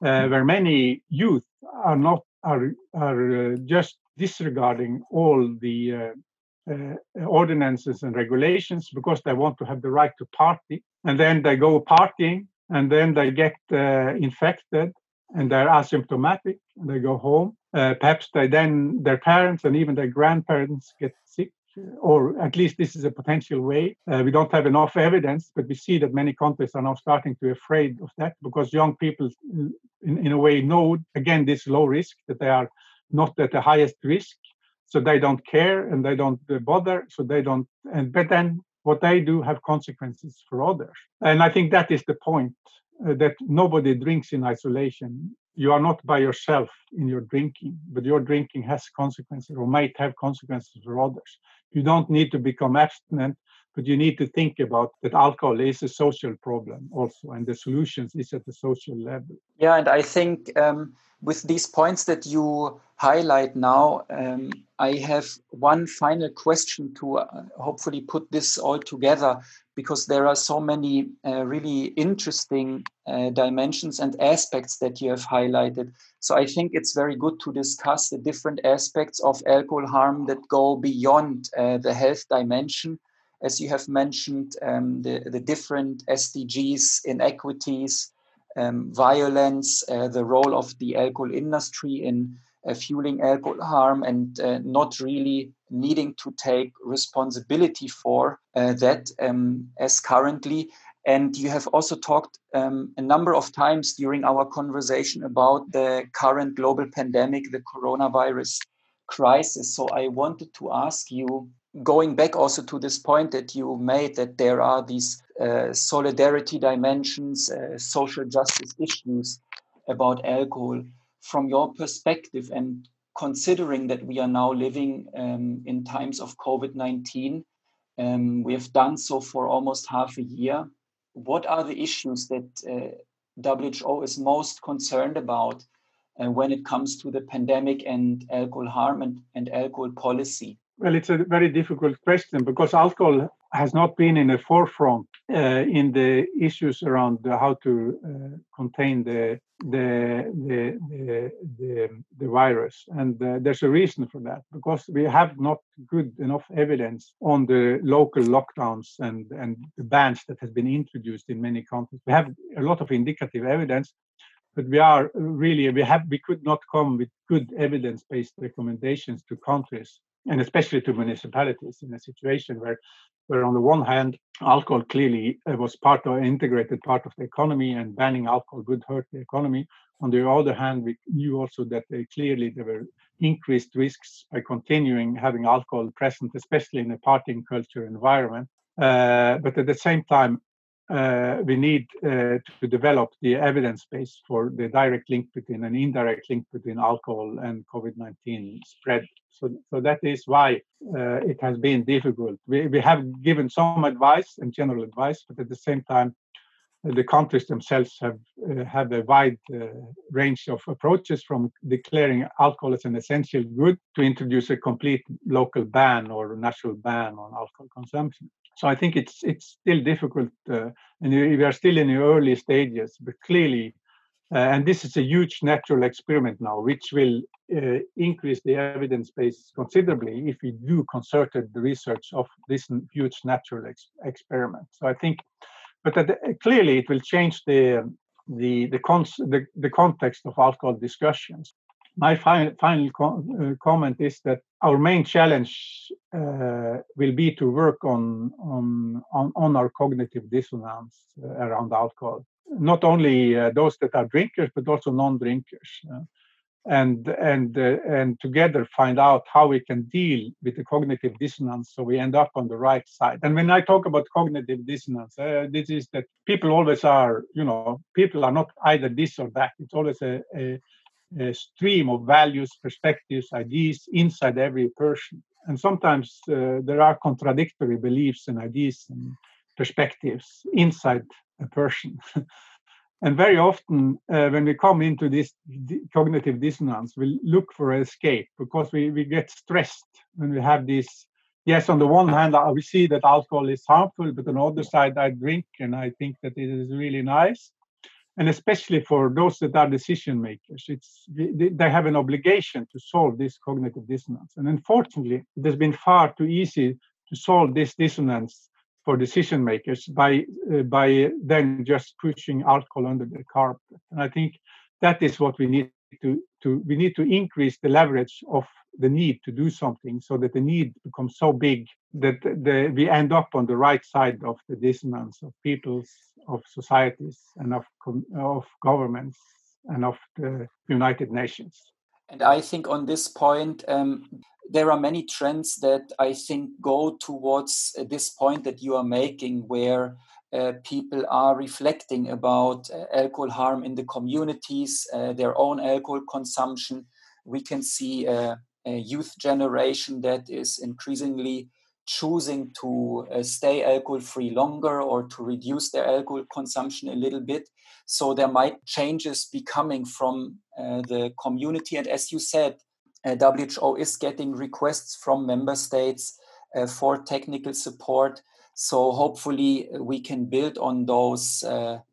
Speaker 2: uh, where many youth are not are are uh, just disregarding all the uh, uh, ordinances and regulations because they want to have the right to party, and then they go partying, and then they get uh, infected, and they're asymptomatic, and they go home. perhaps they then their parents and even their grandparents get sick or at least this is a potential way. Uh, we don't have enough evidence, but we see that many countries are now starting to be afraid of that because young people, in, in a way, know again this low risk that they are not at the highest risk, so they don't care and they don't bother, so they don't. And but then what they do have consequences for others, and I think that is the point uh, that nobody drinks in isolation you are not by yourself in your drinking, but your drinking has consequences or might have consequences for others. You don't need to become abstinent, but you need to think about that alcohol is a social problem also, and the solutions is at the social level.
Speaker 1: Yeah, and I think um, with these points that you highlight now, um, I have one final question to uh, hopefully put this all together because there are so many uh, really interesting uh, dimensions and aspects that you have highlighted. So I think it's very good to discuss the different aspects of alcohol harm that go beyond uh, the health dimension. As you have mentioned, um, the, the different SDGs, inequities, um, violence, uh, the role of the alcohol industry in fueling alcohol harm and uh, not really needing to take responsibility for uh, that um, as currently. And you have also talked um, a number of times during our conversation about the current global pandemic, the coronavirus crisis. So I wanted to ask you, going back also to this point that you made, that there are these uh, solidarity dimensions, uh, social justice issues about alcohol. From your perspective and considering that we are now living um, in times of COVID 19, um, we have done so for almost half a year. What are the issues that uh, WHO is most concerned about uh, when it comes to the pandemic and alcohol harm and, and alcohol policy?
Speaker 2: Well, it's a very difficult question because alcohol has not been in the forefront uh, in the issues around the, how to uh, contain the the, the the, the the virus, and uh, there's a reason for that because we have not good enough evidence on the local lockdowns and and the bans that has been introduced in many countries. We have a lot of indicative evidence, but we are really we have we could not come with good evidence-based recommendations to countries and especially to municipalities in a situation where, where on the one hand, alcohol clearly uh, was part of integrated part of the economy, and banning alcohol would hurt the economy. On the other hand, we knew also that they clearly there were increased risks by continuing having alcohol present, especially in a partying culture environment. Uh, but at the same time, uh, we need uh, to develop the evidence base for the direct link between an indirect link between alcohol and COVID-19 spread. So, so that is why uh, it has been difficult. We, we have given some advice and general advice, but at the same time, the countries themselves have uh, have a wide uh, range of approaches from declaring alcohol as an essential good to introduce a complete local ban or national ban on alcohol consumption. So I think it's it's still difficult, uh, and we are still in the early stages. But clearly, uh, and this is a huge natural experiment now, which will uh, increase the evidence base considerably if we do concerted research of this huge natural ex experiment. So I think, but clearly it will change the the the, the, the context of alcohol discussions my final, final uh, comment is that our main challenge uh, will be to work on, on, on, on our cognitive dissonance uh, around alcohol. Not only uh, those that are drinkers, but also non drinkers. Uh, and and and together find out how we can deal with the cognitive dissonance so we end up on the right side and when i talk about cognitive dissonance this is that people always are you know people are not either this or that it's always a, a, a stream of values perspectives ideas inside every person and sometimes uh, there are contradictory beliefs and ideas and perspectives inside a person And very often, uh, when we come into this cognitive dissonance, we look for escape because we, we get stressed when we have this. Yes, on the one hand, we see that alcohol is harmful, but on the other side, I drink and I think that it is really nice. And especially for those that are decision makers, it's they have an obligation to solve this cognitive dissonance. And unfortunately, it has been far too easy to solve this dissonance for decision makers by uh, by then just pushing alcohol under the carpet. And I think that is what we need to to we need to increase the leverage of the need to do something so that the need becomes so big that the, we end up on the right side of the dissonance of peoples of societies and of of governments and of the united nations.
Speaker 1: And i think on this point um, there are many trends that I think go towards uh, this point that you are making, where uh, people are reflecting about uh, alcohol harm in the communities, uh, their own alcohol consumption. We can see a, a youth generation that is increasingly choosing to uh, stay alcohol free longer or to reduce their alcohol consumption a little bit. So there might changes be coming from uh, the community. And as you said, uh, WHO is getting requests from member states uh, for technical support. So hopefully uh, we can build on those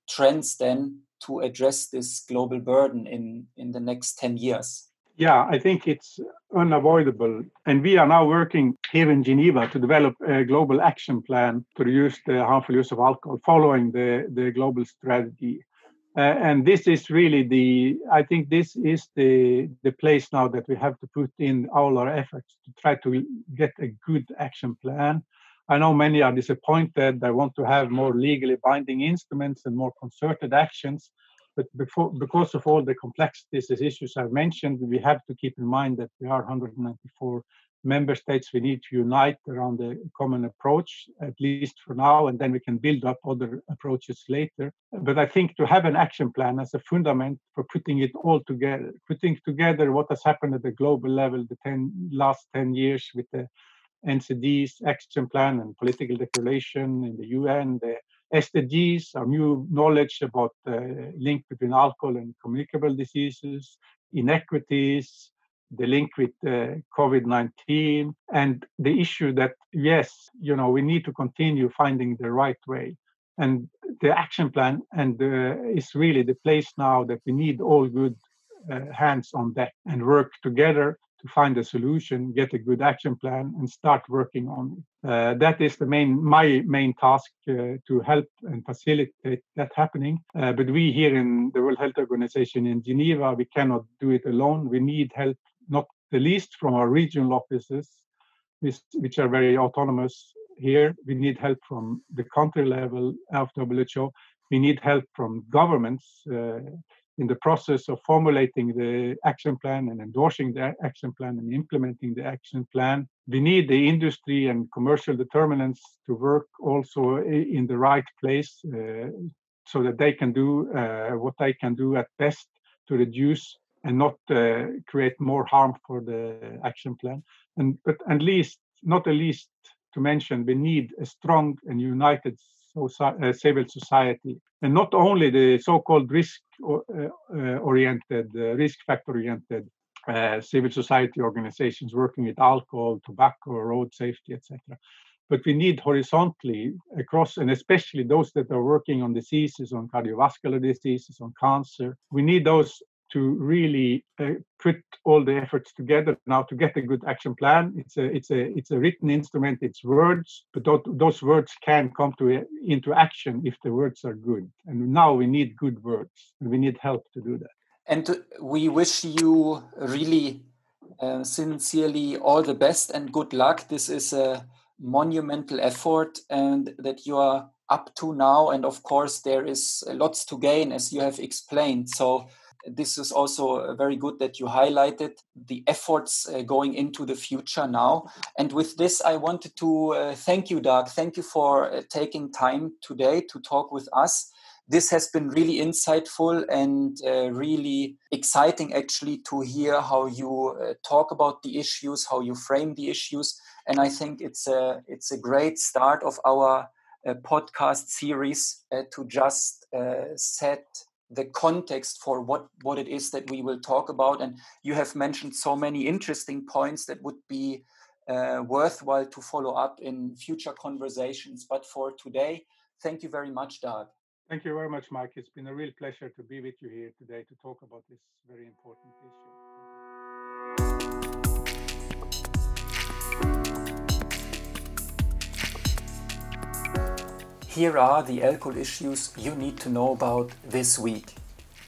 Speaker 1: trends then to address this global burden in, in the next 10 years?
Speaker 2: Yeah, I think it's unavoidable. And we are now working here in Geneva to develop a global action plan to reduce the harmful use of alcohol following the, the global strategy. Uh, and this is really the i think this is the the place now that we have to put in all our efforts to try to get a good action plan i know many are disappointed. They want to have more legally binding instruments and more concerted actions. But before, because of all the complexities issues i've mentioned we have to keep in mind that we are 194 member states we need to unite around a common approach at least for now and then we can build up other approaches later. But i think to have an action plan as a fundament for putting it all together putting together what has happened at the global level the 10 last 10 years with the ncds action plan and political declaration in the un the SDGs, our new knowledge about the link between alcohol and communicable diseases, inequities, the link with uh, COVID-19 and the issue that yes, you know, we need to continue finding the right way. And the action plan and uh, is really the place now that we need all good uh, hands on deck and work together to find a solution, get a good action plan, and start working on it. Uh, that is the main my main task uh, to help and facilitate that happening. Uh, but we here in the World Health Organization in Geneva, we cannot do it alone. We need help not the least from our regional offices, which are very autonomous here. We need help from the country level of WHO. We need help from governments uh, in the process of formulating the action plan and endorsing the action plan and implementing the action plan. We need the industry and commercial determinants to work also in the right place uh, so that they can do uh, what they can do at best to reduce and not uh, create more harm for the action plan. And but at least, not at least to mention, we need a strong and united civil society, and not only the so-called risk-oriented, uh, uh, risk factor-oriented uh, civil society organizations working with alcohol, tobacco, road safety, etc. But we need horizontally across, and especially those that are working on diseases, on cardiovascular diseases, on cancer. We need those to really uh, put all the efforts together now to get a good action plan. It's a it's a it's a written instrument. It's words, but those words can come to into action if the words are good. And now we need good words, and we need help to do that.
Speaker 1: And we wish you really uh, sincerely all the best and good luck. This is a monumental effort, and that you are up to now. And of course, there is lots to gain, as you have explained. So this is also very good that you highlighted the efforts uh, going into the future now. And with this, I wanted to uh, thank you, Dag. Thank you for uh, taking time today to talk with us. This has been really insightful and uh, really exciting, actually, to hear how you uh, talk about the issues, how you frame the issues. And I think it's a it's a great start of our uh, podcast series to just set the context for what what it is that we will talk about. And you have mentioned so many interesting points that would be uh, worthwhile to follow up in future conversations. But for today thank you very much dag
Speaker 2: thank you very much maik. It's been a real pleasure to be with you here today to talk about this very important
Speaker 1: issue Here are the alcohol issues you need to know about this week.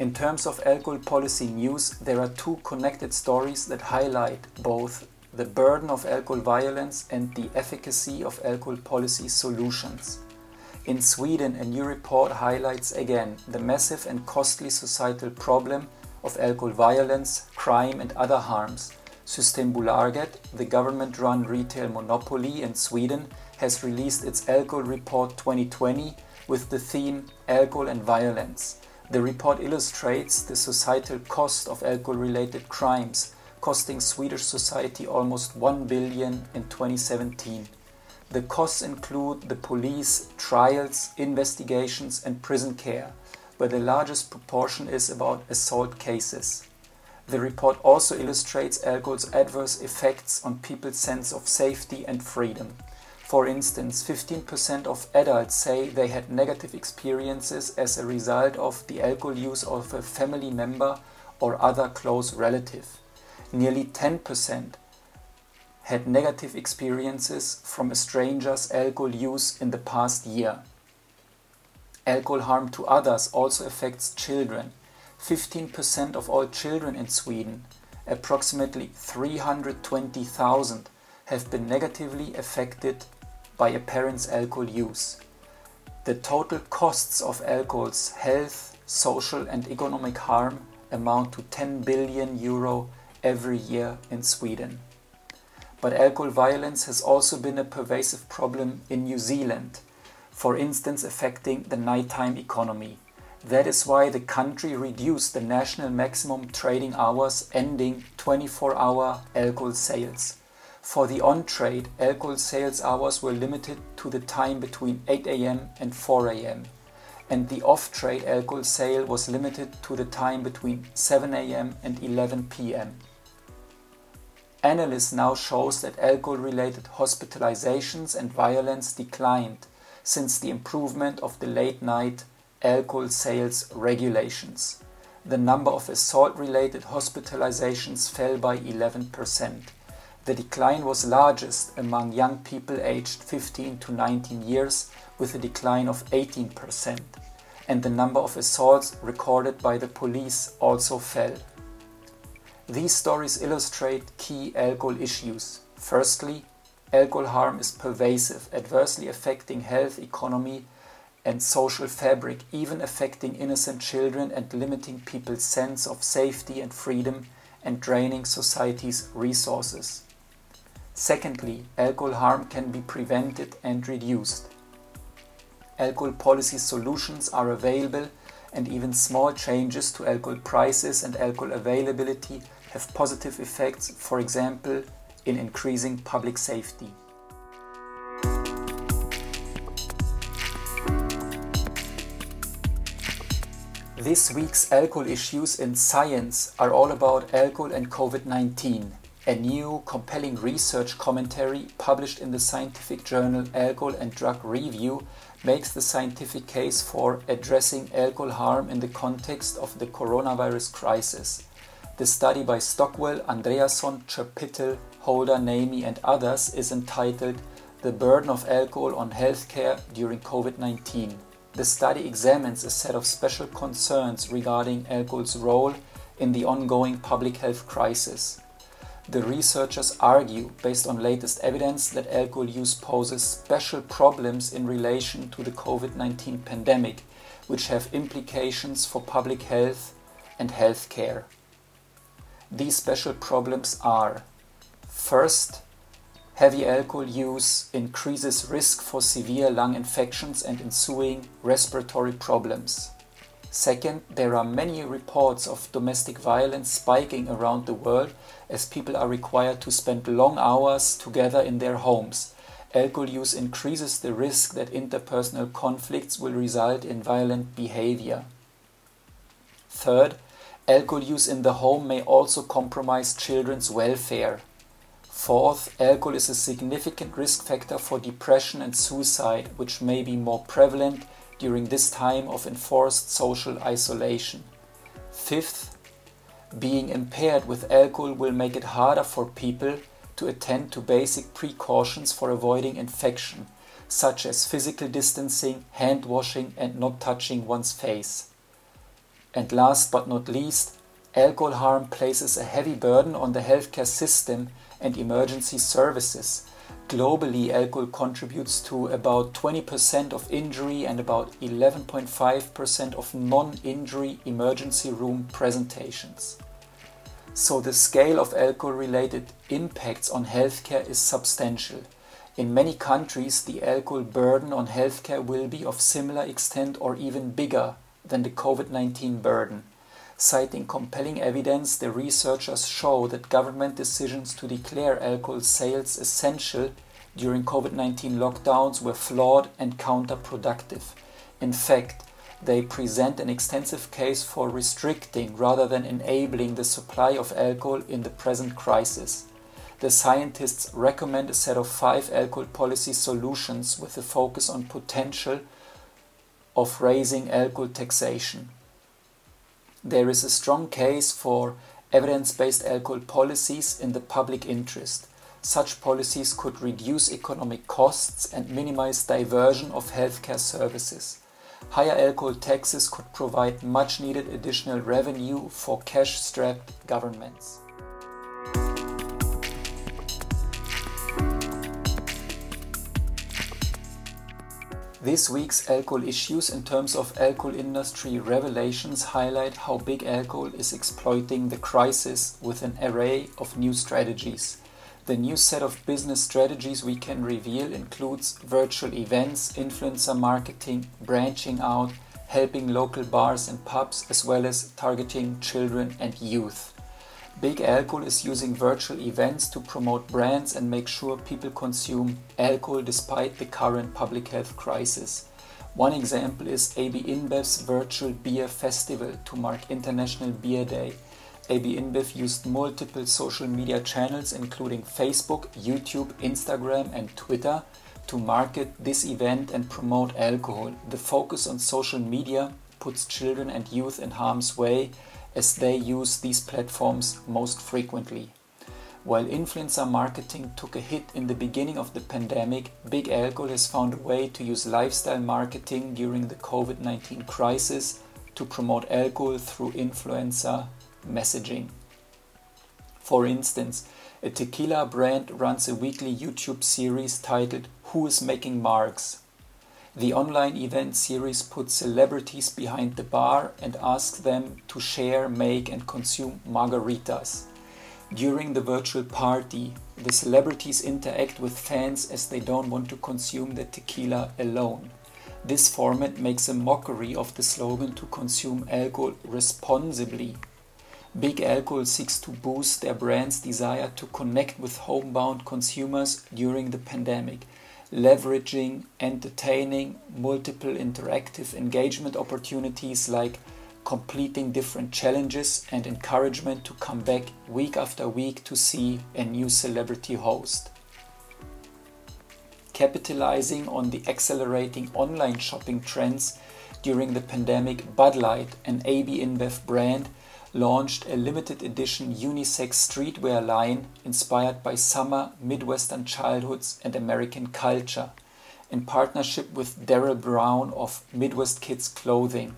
Speaker 1: In terms of alcohol policy news, there are two connected stories that highlight both the burden of alcohol violence and the efficacy of alcohol policy solutions. In Sweden, a new report highlights again the massive and costly societal problem of alcohol violence, crime, and other harms. Systembolaget, the government run retail monopoly in Sweden, has released its Alcohol Report 2020 with the theme Alcohol and Violence. The report illustrates the societal cost of alcohol related crimes, costing Swedish society almost 1 billion in 2017. The costs include the police, trials, investigations, and prison care, where the largest proportion is about assault cases. The report also illustrates alcohol's adverse effects on people's sense of safety and freedom. For instance, 15% of adults say they had negative experiences as a result of the alcohol use of a family member or other close relative. Nearly 10% had negative experiences from a stranger's alcohol use in the past year. Alcohol harm to others also affects children. 15% of all children in Sweden, approximately 320,000, have been negatively affected by a parent's alcohol use. The total costs of alcohol's health, social, and economic harm amount to 10 billion euro every year in Sweden. But alcohol violence has also been a pervasive problem in New Zealand, for instance, affecting the nighttime economy. That is why the country reduced the national maximum trading hours, ending 24 hour alcohol sales. For the on-trade, alcohol sales hours were limited to the time between 8 am and 4 am, and the off-trade alcohol sale was limited to the time between 7 am and 11 pm. Analysis now shows that alcohol-related hospitalizations and violence declined since the improvement of the late-night alcohol sales regulations. The number of assault-related hospitalizations fell by 11 percent. The decline was largest among young people aged 15 to 19 years, with a decline of 18%, and the number of assaults recorded by the police also fell. These stories illustrate key alcohol issues. Firstly, alcohol harm is pervasive, adversely affecting health, economy, and social fabric, even affecting innocent children and limiting people's sense of safety and freedom and draining society's resources. Secondly, alcohol harm can be prevented and reduced. Alcohol policy solutions are available, and even small changes to alcohol prices and alcohol availability have positive effects, for example, in increasing public safety. This week's alcohol issues in science are all about alcohol and COVID 19 a new compelling research commentary published in the scientific journal Alcohol and Drug Review makes the scientific case for addressing alcohol harm in the context of the coronavirus crisis. The study by Stockwell, Andreasson, Cherpitel, Holder, Naimi, and others is entitled The Burden of Alcohol on Healthcare During COVID 19. The study examines a set of special concerns regarding alcohol's role in the ongoing public health crisis. The researchers argue, based on latest evidence, that alcohol use poses special problems in relation to the COVID 19 pandemic, which have implications for public health and health care. These special problems are first, heavy alcohol use increases risk for severe lung infections and ensuing respiratory problems. Second, there are many reports of domestic violence spiking around the world as people are required to spend long hours together in their homes. Alcohol use increases the risk that interpersonal conflicts will result in violent behavior. Third, alcohol use in the home may also compromise children's welfare. Fourth, alcohol is a significant risk factor for depression and suicide, which may be more prevalent during this time of enforced social isolation. Fifth, being impaired with alcohol will make it harder for people to attend to basic precautions for avoiding infection, such as physical distancing, hand washing, and not touching one's face. And last but not least, alcohol harm places a heavy burden on the healthcare system and emergency services Globally, alcohol contributes to about 20% of injury and about 11.5% of non injury emergency room presentations. So, the scale of alcohol related impacts on healthcare is substantial. In many countries, the alcohol burden on healthcare will be of similar extent or even bigger than the COVID 19 burden. Citing compelling evidence, the researchers show that government decisions to declare alcohol sales essential during COVID 19 lockdowns were flawed and counterproductive. In fact, they present an extensive case for restricting rather than enabling the supply of alcohol in the present crisis. The scientists recommend a set of five alcohol policy solutions with a focus on potential of raising alcohol taxation there is a strong case for evidence based alcohol policies in the public interest. Such policies could reduce economic costs and minimize diversion of healthcare services. Higher alcohol taxes could provide much needed additional revenue for cash strapped governments. This week's alcohol issues in terms of alcohol industry revelations highlight how big alcohol is exploiting the crisis with an array of new strategies. The new set of business strategies we can reveal includes virtual events, influencer marketing, branching out, helping local bars and pubs, as well as targeting children and youth. Big Alcohol is using virtual events to promote brands and make sure people consume alcohol despite the current public health crisis. One example is AB InBev's virtual beer festival to mark International Beer Day. AB InBev used multiple social media channels including Facebook, YouTube, Instagram and Twitter to market this event and promote alcohol. The focus on social media puts children and youth in harm's way as they use these platforms most frequently. While influencer marketing took a hit in the beginning of the pandemic, Big Alcohol has found a way to use lifestyle marketing during the COVID 19 crisis to promote alcohol through influencer messaging. For instance, a tequila brand runs a weekly YouTube series titled Who is Making Marks, the online event series puts celebrities behind the bar and asks them to share, make, and consume margaritas. During the virtual party, the celebrities interact with fans as they don't want to consume the tequila alone. This format makes a mockery of the slogan to consume alcohol responsibly. Big Alcohol seeks to boost their brand's desire to connect with homebound consumers during the pandemic leveraging entertaining multiple interactive engagement opportunities like completing different challenges and encouragement to come back week after week to see a new celebrity host. Capitalizing on the accelerating online shopping trends during the pandemic, Bud Light, an AB InBev brand, launched a limited edition unisex streetwear line inspired by summer Midwestern childhoods and American culture in partnership with Daryl Brown of Midwest Kids Clothing.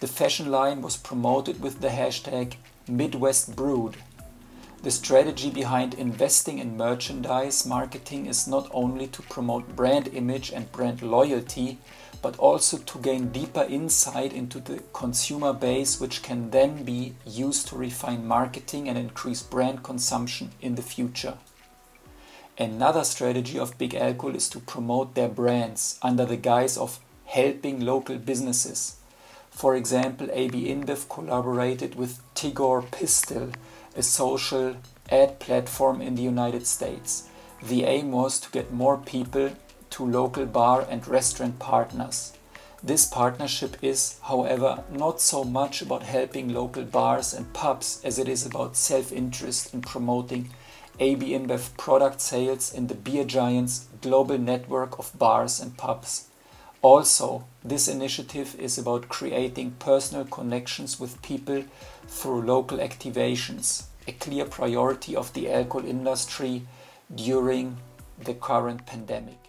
Speaker 1: The fashion line was promoted with the hashtag Midwest Brewed. The strategy behind investing in merchandise marketing is not only to promote brand image and brand loyalty, but also to gain deeper insight into the consumer base, which can then be used to refine marketing and increase brand consumption in the future. Another strategy of Big Alcohol is to promote their brands under the guise of helping local businesses. For example, AB InBev collaborated with Tiger Pistol a social ad platform in the United States. The aim was to get more people to local bar and restaurant partners. This partnership is, however, not so much about helping local bars and pubs as it is about self interest in promoting AB InBev product sales in the beer giant's global network of bars and pubs. Also, this initiative is about creating personal connections with people through local activations, a clear priority of the alcohol industry during the current pandemic.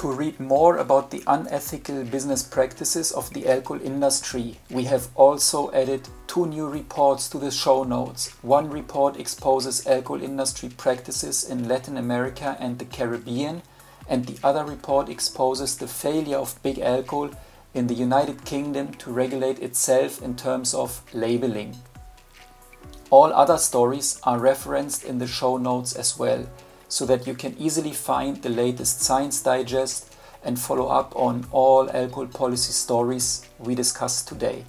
Speaker 1: To read more about the unethical business practices of the alcohol industry, we have also added two new reports to the show notes. One report exposes alcohol industry practices in Latin America and the Caribbean, and the other report exposes the failure of big alcohol in the United Kingdom to regulate itself in terms of labeling. All other stories are referenced in the show notes as well so that you can easily find the latest Science Digest and follow up on all alcohol policy stories we discussed today.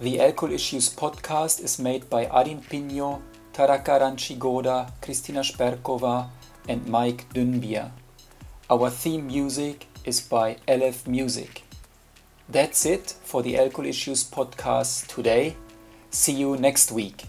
Speaker 1: The Alcohol Issues podcast is made by Arin Pino, Taraka Ranchigoda, Kristina Sperkova, and Maik Dünnbier. Our theme music is by LF Music. That's it for the Alcohol Issues podcast today. See you next week.